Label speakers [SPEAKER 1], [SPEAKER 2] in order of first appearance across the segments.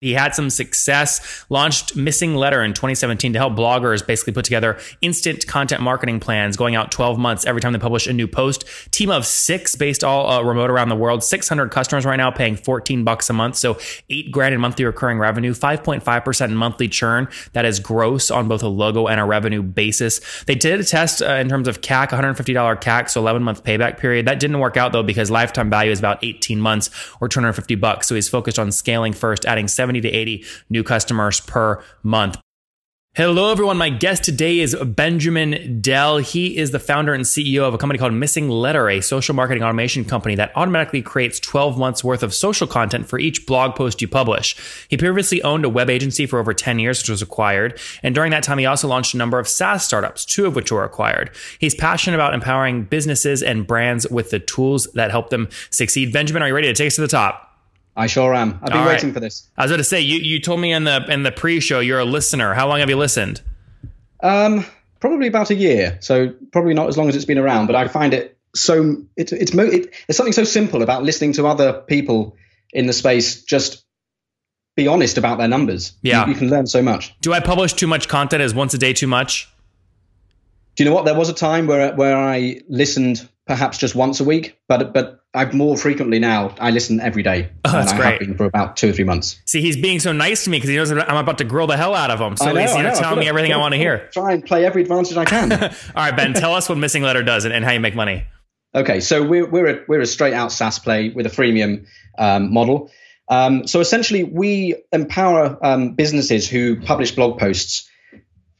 [SPEAKER 1] He had some success, launched Missinglettr in 2017 to help bloggers basically put together instant content marketing plans going out 12 months every time they publish a new post. Team of six based all uh, remote around the world, 600 customers right now paying 14 bucks a month. So eight grand in monthly recurring revenue, 5.5% monthly churn. That is gross on both a logo and a revenue basis. They did a test uh, in terms of CAC, $150 CAC, so 11 month payback period. That didn't work out though because lifetime value is about 18 months or 250 bucks. So he's focused on scaling first, adding 70 70 to 80 new customers per month. Hello, everyone. My guest today is Benjamin Dell. He is the founder and CEO of a company called Missinglettr, a social marketing automation company that automatically creates 12 months worth of social content for each blog post you publish. He previously owned a web agency for over 10 years, which was acquired. And during that time, he also launched a number of SaaS startups, two of which were acquired. He's passionate about empowering businesses and brands with the tools that help them succeed. Benjamin, are you ready to take us to the top?
[SPEAKER 2] I sure am. I've been waiting for this.
[SPEAKER 1] I was going to say you, you told me in the in the pre-show you're a listener. How long have you listened?
[SPEAKER 2] Um, probably about a year. So probably not as long as it's been around. But I find it so it, it's it, there's something so simple about listening to other people in the space just be honest about their numbers.
[SPEAKER 1] Yeah,
[SPEAKER 2] you, you can learn so much.
[SPEAKER 1] Do I publish too much content? Is once a day too much?
[SPEAKER 2] Do you know what? There was a time where where I listened perhaps just once a week, but but I've more frequently now. I listen every day.
[SPEAKER 1] Oh, that's
[SPEAKER 2] I
[SPEAKER 1] great.
[SPEAKER 2] Have been for about two or three months.
[SPEAKER 1] See, he's being so nice to me because he knows I'm about to grill the hell out of him. So know, he's you know, telling me everything I want to hear.
[SPEAKER 2] Try and play every advantage I can.
[SPEAKER 1] All right, Ben, tell us what Missinglettr does and, and, how you make money.
[SPEAKER 2] Okay, so we're we're a, we're a straight out SaaS play with a freemium um, model. Um, so essentially, we empower um, businesses who publish blog posts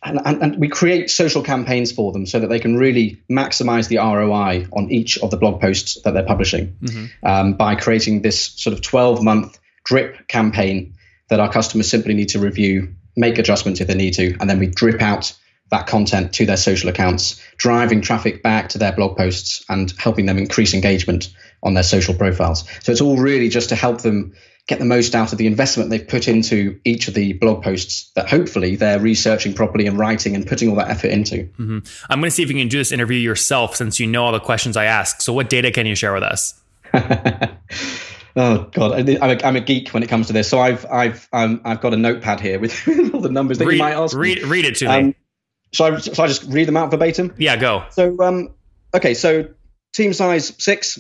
[SPEAKER 2] and, and, and, we create social campaigns for them so that they can really maximize the ROI on each of the blog posts that they're publishing mm-hmm. um, by creating this sort of 12 month drip campaign that our customers simply need to review, make adjustments if they need to, and then we drip out that content to their social accounts, driving traffic back to their blog posts and helping them increase engagement on their social profiles. So it's all really just to help them get the most out of the investment they've put into each of the blog posts that hopefully they're researching properly and writing and putting all that effort into.
[SPEAKER 1] Mm-hmm. I'm going to see if you can do this interview yourself since you know all the questions I ask. So, what data can you share with us?
[SPEAKER 2] oh God, I'm a, I'm a geek when it comes to this. So I've I've um, I've got a notepad here with all the numbers that
[SPEAKER 1] read,
[SPEAKER 2] you might ask.
[SPEAKER 1] Read read it to um, me.
[SPEAKER 2] So I, so I just read them out verbatim?
[SPEAKER 1] Yeah, go.
[SPEAKER 2] So um, okay, so team size six,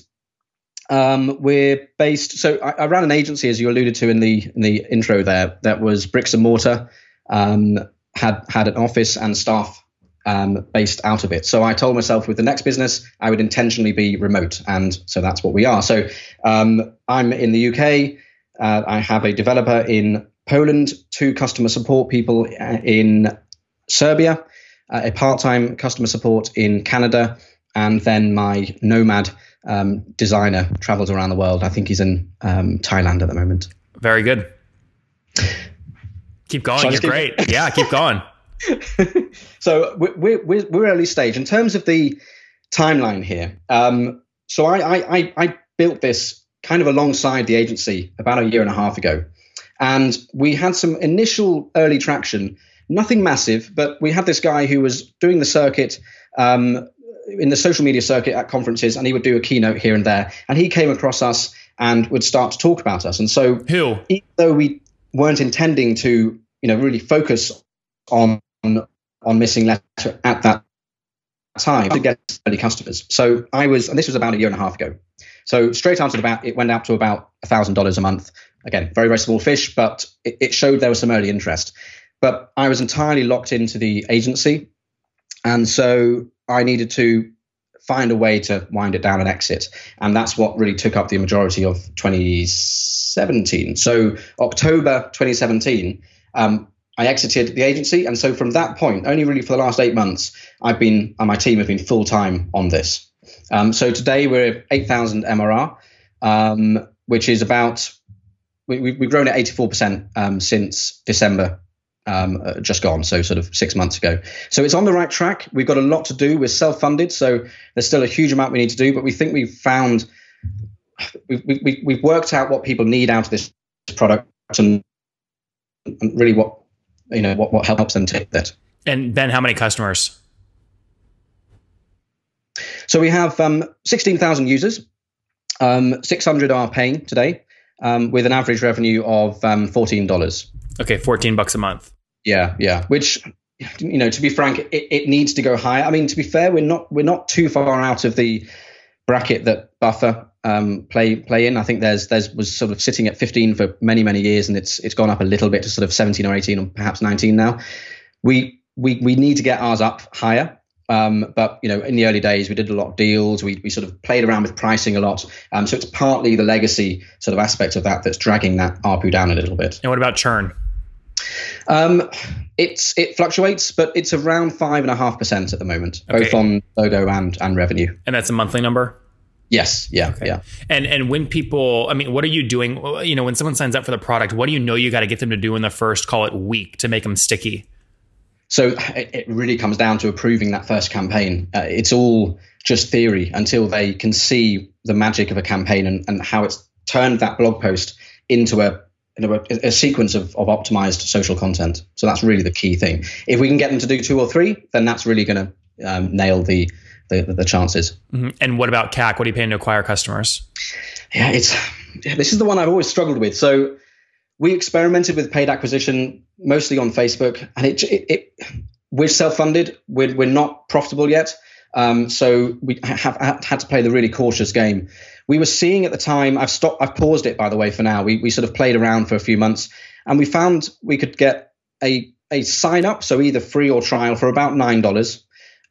[SPEAKER 2] um, we're based. So I, I, ran an agency, as you alluded to in the in the intro there, that was bricks and mortar. Um, had had an office and staff um, based out of it. So I told myself with the next business, I would intentionally be remote, and so that's what we are. So um, I'm in the UK. Uh, I have a developer in Poland, two customer support people uh, in Serbia, uh, a part-time customer support in Canada, and then my nomad um, designer travels around the world. I think he's in um, Thailand at the moment.
[SPEAKER 1] Very good. Keep going. You're great. yeah, keep going.
[SPEAKER 2] so we're, we're, we're early stage in terms of the timeline here. Um, so I, I, I built this kind of alongside the agency about a year and a half ago. And we had some initial early traction, nothing massive, but we had this guy who was doing the circuit um, in the social media circuit at conferences, and he would do a keynote here and there. And he came across us and would start to talk about us. And so,
[SPEAKER 1] who,
[SPEAKER 2] even though we weren't intending to, you know, really focus on on Missinglettr at that time to get early customers. So I was, and this was about a year and a half ago. So straight after about it went up to about a thousand dollars a month. Again, very very small fish, but it, it showed there was some early interest. But I was entirely locked into the agency, and so I needed to find a way to wind it down and exit. And that's what really took up the majority of 2017. So, October 2017, um, I exited the agency. And so, from that point, only really for the last eight months, I've been, and my team have been full time on this. Um, so, today we're at 8,000 MRR, um, which is about, we, have grown at 84% um, since December um, uh, just gone, so sort of six months ago. So it's on the right track. We've got a lot to do. We're self-funded, so there's still a huge amount we need to do. But we think we've found we've, we, we've worked out what people need out of this product and, and really what you know what, what helps them take that.
[SPEAKER 1] And Ben, how many customers?
[SPEAKER 2] So we have um, 16,000 users. Um, 600 are paying today. Um, with an average revenue of um, fourteen dollars.
[SPEAKER 1] Okay, fourteen bucks a month.
[SPEAKER 2] Yeah, yeah. Which, you know, to be frank, it, it needs to go higher. I mean, to be fair, we're not we're not too far out of the bracket that Buffer um, play play in. I think there's there's was sort of sitting at 15 for many many years, and it's it's gone up a little bit to sort of 17 or 18 or perhaps 19 now. We we we need to get ours up higher. Um, but you know, in the early days, we did a lot of deals. We, we sort of played around with pricing a lot. Um, so it's partly the legacy sort of aspect of that that's dragging that ARPU down a little bit.
[SPEAKER 1] And what about churn?
[SPEAKER 2] Um, it's it fluctuates, but it's around five and a half percent at the moment, okay. both on logo and and revenue.
[SPEAKER 1] And that's a monthly number.
[SPEAKER 2] Yes. Yeah. Okay. Yeah.
[SPEAKER 1] And and when people, I mean, what are you doing? You know, when someone signs up for the product, what do you know you got to get them to do in the first, call it week, to make them sticky?
[SPEAKER 2] So it, it really comes down to approving that first campaign. Uh, it's all just theory until they can see the magic of a campaign and, and how it's turned that blog post into a a, a, sequence of, of optimized social content. So that's really the key thing. If we can get them to do two or three, then that's really going to um, nail the, the, the chances.
[SPEAKER 1] Mm-hmm. And what about CAC? What are you paying to acquire customers?
[SPEAKER 2] Yeah, it's this is the one I've always struggled with. So we experimented with paid acquisition mostly on Facebook, and it, it, it we're self-funded. We're we're not profitable yet, um, so we have, had to play the really cautious game. We were seeing at the time. I've stopped. I've paused it by the way for now. We we sort of played around for a few months, and we found we could get a a sign up, so either free or trial for about nine dollars.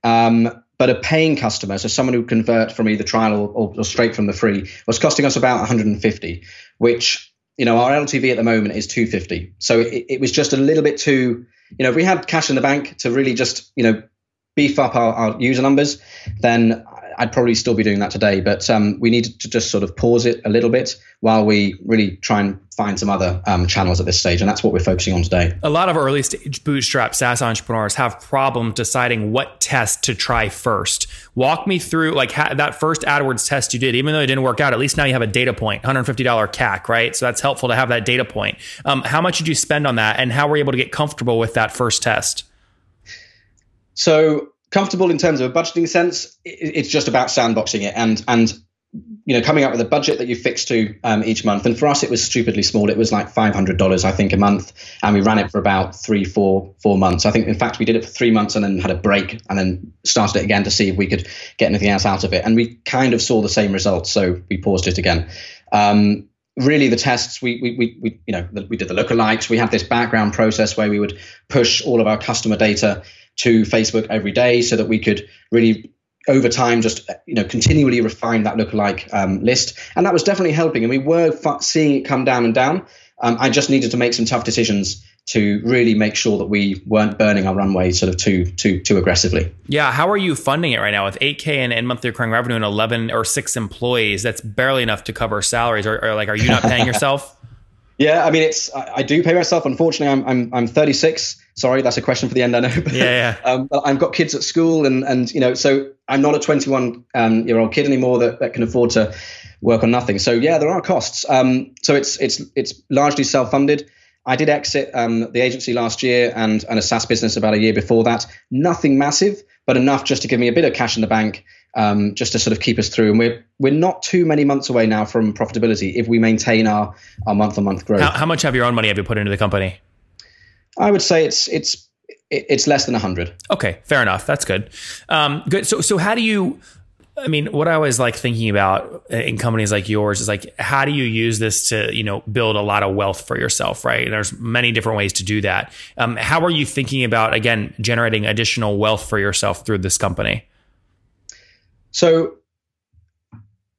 [SPEAKER 2] Um, but a paying customer, so someone who convert from either trial or, or, or, straight from the free, was costing us about 150, which you know, our LTV at the moment is 250. So it, it, was just a little bit too, you know, if we had cash in the bank to really just, you know, beef up our, our user numbers, then I'd probably still be doing that today. But um, we needed to just sort of pause it a little bit while we really try and find some other um, channels at this stage. And that's what we're focusing on today.
[SPEAKER 1] A lot of early stage bootstrap SaaS entrepreneurs have problems deciding what test to try first. Walk me through like ha- that first AdWords test you did, even though it didn't work out, at least now you have a data point, $150 CAC, right? So that's helpful to have that data point. Um, how much did you spend on that? And how were you able to get comfortable with that first test?
[SPEAKER 2] So comfortable in terms of a budgeting sense. It's just about sandboxing it and and you know coming up with a budget that you fix to um, each month. And for us, it was stupidly small. It was like five hundred dollars, I think, a month, and we ran it for about three, four, four months. I think, in fact, we did it for three months and then had a break and then started it again to see if we could get anything else out of it. And we kind of saw the same results, so we paused it again. Um, really the tests we, we, we, we, you know we did the lookalikes we had this background process where we would push all of our customer data to Facebook every day so that we could really over time just you know continually refine that lookalike um, list. And that was definitely helping. And we were seeing it come down and down. Um, i just needed to make some tough decisions to really make sure that we weren't burning our runway sort of too too too aggressively.
[SPEAKER 1] Yeah how are you funding it right now? With 8k and, and monthly recurring revenue and 11 or 6 employees that's barely enough to cover salaries. Or, or like are you not paying yourself?
[SPEAKER 2] Yeah i mean it's I, I do pay myself. Unfortunately i'm i'm, I'm 36 Sorry, that's a question for the end. I know.
[SPEAKER 1] But, yeah, yeah. Um,
[SPEAKER 2] but I've got kids at school, and and you know, so I'm not a 21 um, year old kid anymore that, that can afford to work on nothing. So yeah, there are costs. Um, so it's it's it's largely self funded. I did exit um, the agency last year and and a SaaS business about a year before that. Nothing massive, but enough just to give me a bit of cash in the bank, um, just to sort of keep us through. And we're we're not too many months away now from profitability if we maintain our our month on month growth.
[SPEAKER 1] How, how much of your own money have you put into the company?
[SPEAKER 2] I would say it's it's it's less than 100
[SPEAKER 1] okay fair enough. That's good. Um, good. So so how do you i mean what i always like thinking about in companies like yours is like how do you use this to you know build a lot of wealth for yourself right? And there's many different ways to do that. Um, how are you thinking about again generating additional wealth for yourself through this company?
[SPEAKER 2] So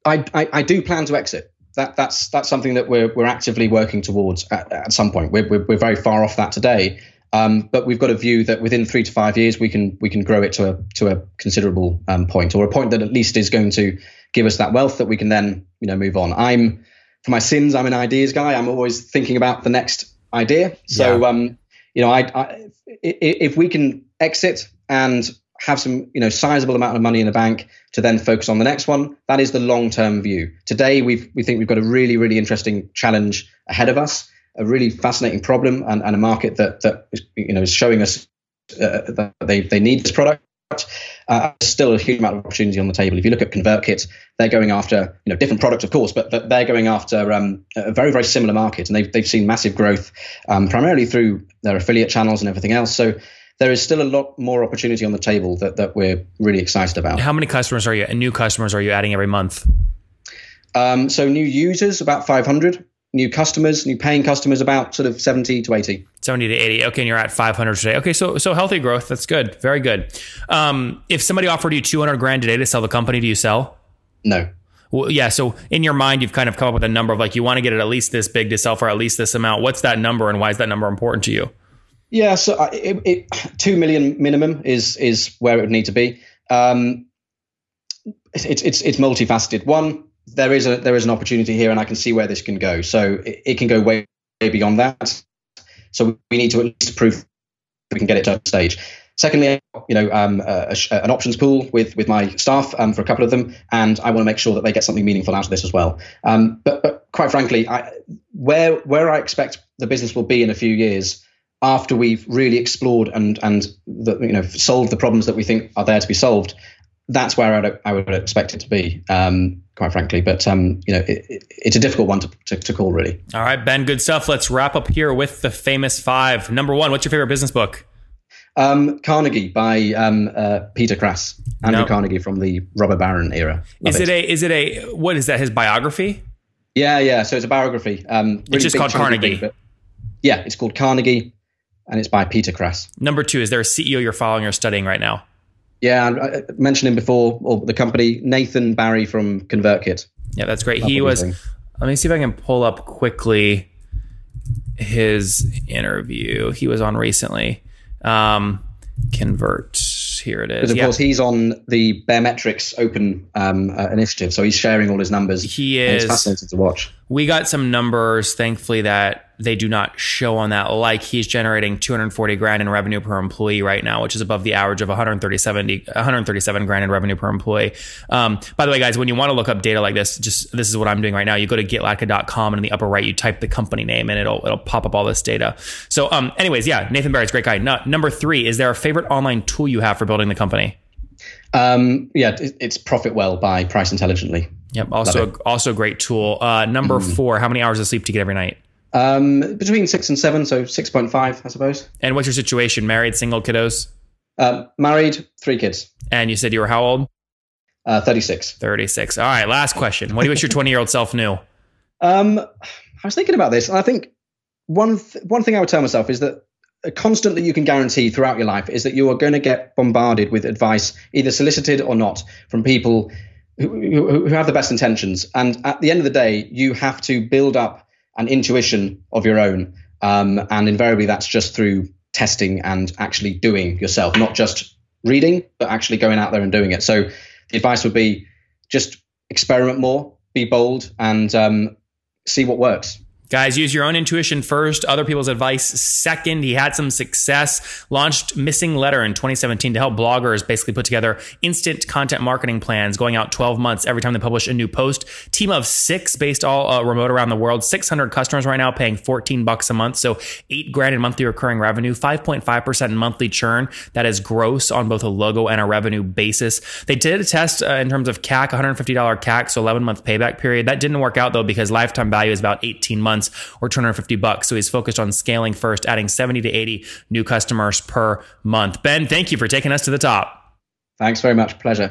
[SPEAKER 2] i i, I do plan to exit that that's that's something that we're we're actively working towards at, at some point. We're, we're, we're very far off that today, um, but we've got a view that within three to five years we can we can grow it to a to a considerable um, point, or a point that at least is going to give us that wealth that we can then you know move on. I'm for my sins, I'm an ideas guy. I'm always thinking about the next idea. So yeah. um, you know, I, I if we can exit and have some you know sizable amount of money in the bank to then focus on the next one that is the long term view today we we think we've got a really really interesting challenge ahead of us a really fascinating problem and, and a market that that is, you know is showing us uh, that they, they need this product uh, still a huge amount of opportunity on the table. If you look at ConvertKit, they're going after you know different products, of course, but, but they're going after um, a very very similar market, and they've they've seen massive growth um, primarily through their affiliate channels and everything else. So there is still a lot more opportunity on the table that, that we're really excited about.
[SPEAKER 1] How many customers are you, new customers are you adding every month?
[SPEAKER 2] Um, so new users, about 500. New customers, new paying customers, about sort of 70 to 80.
[SPEAKER 1] 70 to 80. Okay, and you're at 500 today. Okay, so so healthy growth. That's good. Very good. Um, if somebody offered you 200 grand today to sell the company, do you sell?
[SPEAKER 2] No.
[SPEAKER 1] Well, yeah. So in your mind, you've kind of come up with a number of like you want to get it at least this big to sell for at least this amount. What's that number, and why is that number important to you?
[SPEAKER 2] Yeah, so uh, it, it, two million minimum is is where it would need to be. Um, it's it's it's multifaceted. One, there is a there is an opportunity here, and I can see where this can go. So it, it can go way, way beyond that. So we need to at least prove we can get it to a stage. Secondly, you know, um, a, a, an options pool with with my staff um, for a couple of them, and I want to make sure that they get something meaningful out of this as well. Um, but, but quite frankly, I, where where I expect the business will be in a few years after we've really explored and and the, you know solved the problems that we think are there to be solved, that's where I'd, I would expect it to be, um, quite frankly. But um, you know, it, it, it's a difficult one to, to, to, call, really.
[SPEAKER 1] All right, Ben, good stuff. Let's wrap up here with the famous five. Number one, what's your favorite business book?
[SPEAKER 2] Um, Carnegie by um, uh, Peter Krass, Andrew no. Carnegie from the robber baron era.
[SPEAKER 1] Love is it, it, a? Is it a? What is that? His biography?
[SPEAKER 2] Yeah, yeah. So it's a biography. Um,
[SPEAKER 1] really it's just called Carnegie. Thing,
[SPEAKER 2] yeah, it's called Carnegie and it's by Peter Krass.
[SPEAKER 1] Number two, is there a CEO you're following or studying right now?
[SPEAKER 2] Yeah, I mentioned him before, or the company Nathan Barry from ConvertKit.
[SPEAKER 1] Yeah, that's great. Love he was. Let me see if I can pull up quickly his interview he was on recently. Um, convert. Here it is.
[SPEAKER 2] Because of yeah. course he's on the Baremetrics Open um, uh, initiative, so he's sharing all his numbers.
[SPEAKER 1] He is.
[SPEAKER 2] it's fascinating to watch.
[SPEAKER 1] We got some numbers, thankfully, that they do not show on that. Like he's generating 240 grand in revenue per employee right now, which is above the average of 137, 137 grand in revenue per employee. Um, by the way, guys, when you want to look up data like this, just this is what I'm doing right now. You go to getlatka.com and in the upper right, you type the company name and it'll it'll pop up all this data. So, um, anyways, yeah, Nathan Barry's a great guy. No, number three, is there a favorite online tool you have for building the company?
[SPEAKER 2] Um, yeah, it's ProfitWell by Price Intelligently.
[SPEAKER 1] Yep. Also, also a great tool. Uh, number mm. four, how many hours of sleep do you get every night?
[SPEAKER 2] Um, between six and seven, so six point five, I suppose.
[SPEAKER 1] And what's your situation? Married, single, kiddos?
[SPEAKER 2] Um, married, three kids.
[SPEAKER 1] And you said you were how old?
[SPEAKER 2] Uh, 36.
[SPEAKER 1] 36. All right, last question. What do you wish your 20 year old self knew?
[SPEAKER 2] Um, I was thinking about this, and I think one th- one thing I would tell myself is that constantly you can guarantee throughout your life is that you are going to get bombarded with advice, either solicited or not, from people who, who, who have the best intentions. And at the end of the day, you have to build up an intuition of your own. Um, and invariably, that's just through testing and actually doing yourself, not just reading, but actually going out there and doing it. So the advice would be just experiment more, be bold, and um, see what works.
[SPEAKER 1] Guys, use your own intuition first, other people's advice second. He had some success, launched Missinglettr in 2017 to help bloggers basically put together instant content marketing plans going out 12 months every time they publish a new post. Team of six based all uh, remote around the world, 600 customers right now paying 14 bucks a month. So eight grand in monthly recurring revenue, 5.5% monthly churn. That is gross on both a logo and a revenue basis. They did a test uh, in terms of CAC, $150 CAC, so 11 month payback period. That didn't work out though because lifetime value is about 18 months months or 250 bucks. So he's focused on scaling first, adding 70 to 80 new customers per month. Ben, thank you for taking us to the top.
[SPEAKER 2] Thanks very much. Pleasure.